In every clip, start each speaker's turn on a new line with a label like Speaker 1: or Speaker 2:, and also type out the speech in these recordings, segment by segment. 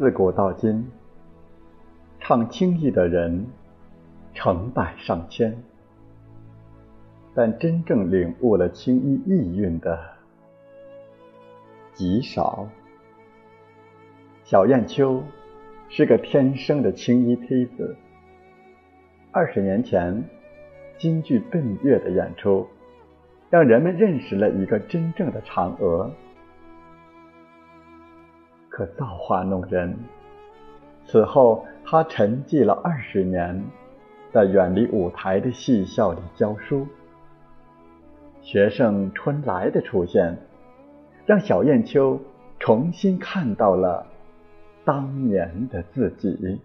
Speaker 1: 自古到今，唱青衣的人成百上千，但真正领悟了青衣意蕴的极少。小燕秋是个天生的青衣坯子。二十年前，京剧《奔月》的演出，让人们认识了一个真正的嫦娥。可造化弄人，此后他沉寂了二十年，在远离舞台的戏校里教书。学生春来的出现，让小燕秋重新看到了当年的自己。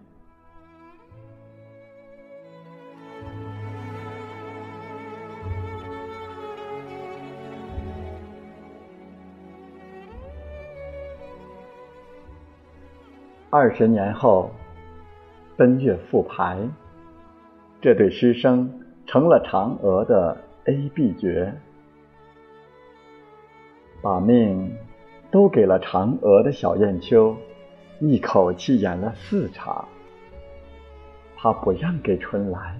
Speaker 1: 二十年后，奔月复排，这对师生成了嫦娥的 A、B 角，把命都给了嫦娥的小燕秋，一口气演了四场。他不让给春来，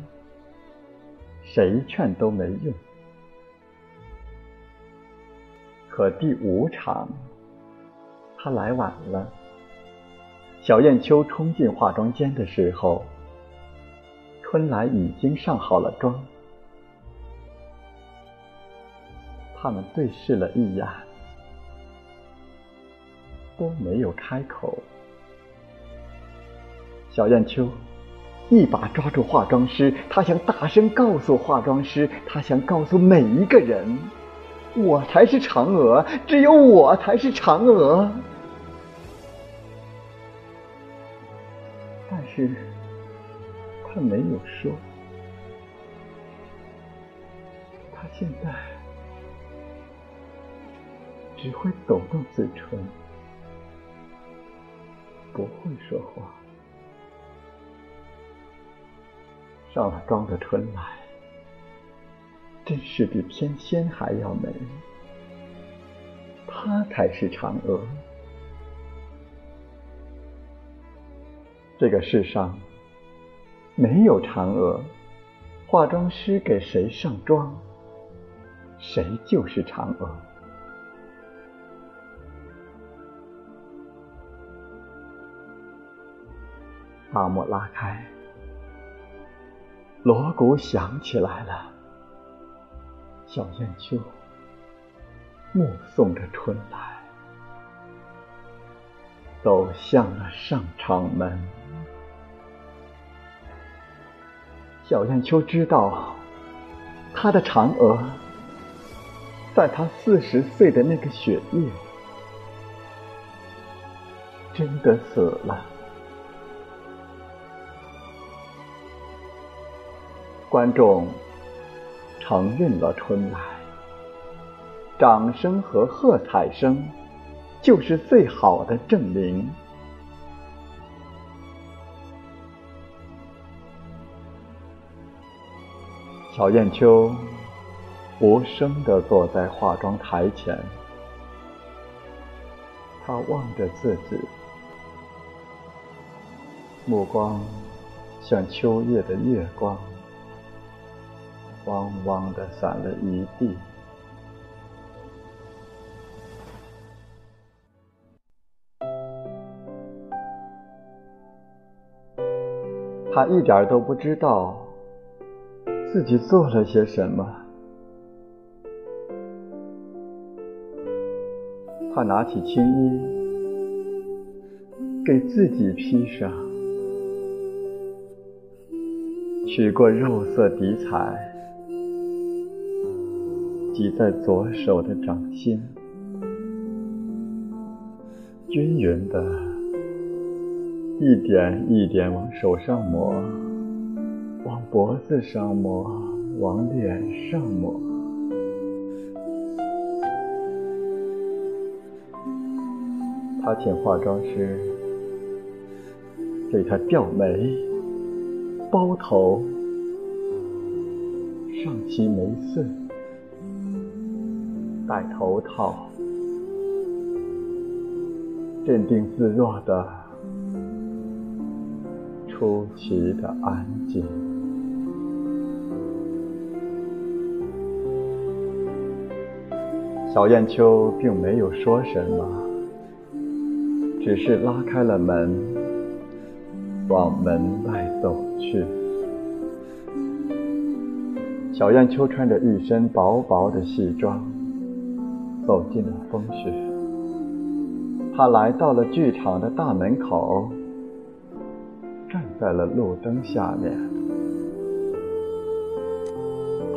Speaker 1: 谁劝都没用。可第五场，他来晚了。小燕秋冲进化妆间的时候，春来已经上好了妆。他们对视了一眼，都没有开口。小燕秋一把抓住化妆师，她想大声告诉化妆师，她想告诉每一个人：我才是嫦娥，只有我才是嫦娥。是，他没有说。他现在只会抖动嘴唇，不会说话。上了妆的春来，真是比天仙还要美。她才是嫦娥。这个世上没有嫦娥，化妆师给谁上妆，谁就是嫦娥。大幕拉开，锣鼓响起来了。小燕秋目送着春来，走向了上场门。小燕秋知道，她的嫦娥，在她四十岁的那个雪夜，真的死了。观众承认了春来，掌声和喝彩声，就是最好的证明。小燕秋无声地坐在化妆台前，她望着自己，目光像秋夜的月光，汪汪地洒了一地。他一点都不知道。自己做了些什么？他拿起青衣，给自己披上，取过肉色底彩，挤在左手的掌心，均匀的，一点一点往手上抹。脖子上抹，往脸上抹。他请化妆师给他吊眉、包头、上齐眉穗、戴头套，镇定自若的出奇的安静。小燕秋并没有说什么，只是拉开了门，往门外走去。小燕秋穿着一身薄薄的戏装，走进了风雪。她来到了剧场的大门口，站在了路灯下面。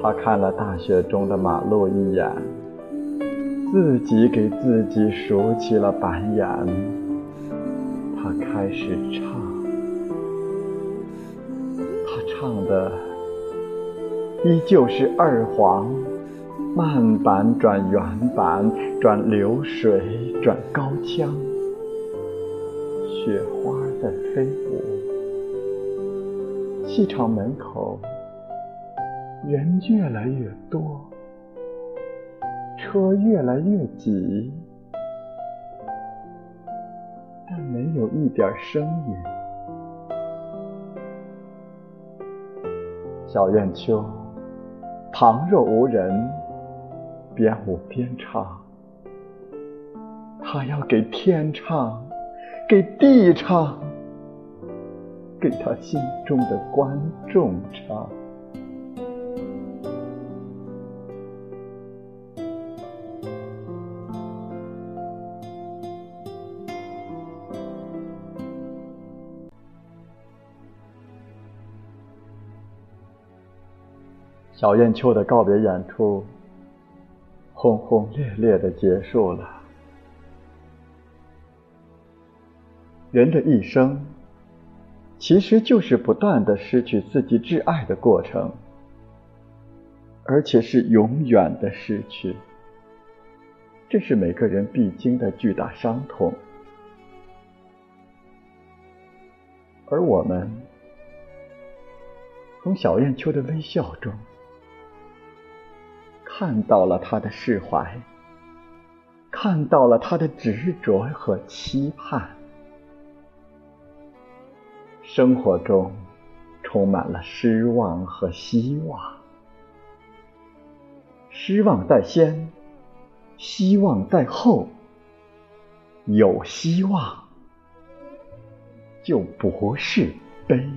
Speaker 1: 她看了大雪中的马路一眼。自己给自己数起了板眼，他开始唱。他唱的依旧是二黄，慢板转原板，转流水，转高腔，雪花在飞舞。戏场门口人越来越多。车越来越挤，但没有一点声音。小燕秋旁若无人，边舞边唱。他要给天唱，给地唱，给他心中的观众唱。小燕秋的告别演出，轰轰烈烈的结束了。人的一生，其实就是不断的失去自己挚爱的过程，而且是永远的失去。这是每个人必经的巨大伤痛，而我们从小燕秋的微笑中。看到了他的释怀，看到了他的执着和期盼。生活中充满了失望和希望，失望在先，希望在后。有希望，就不是悲。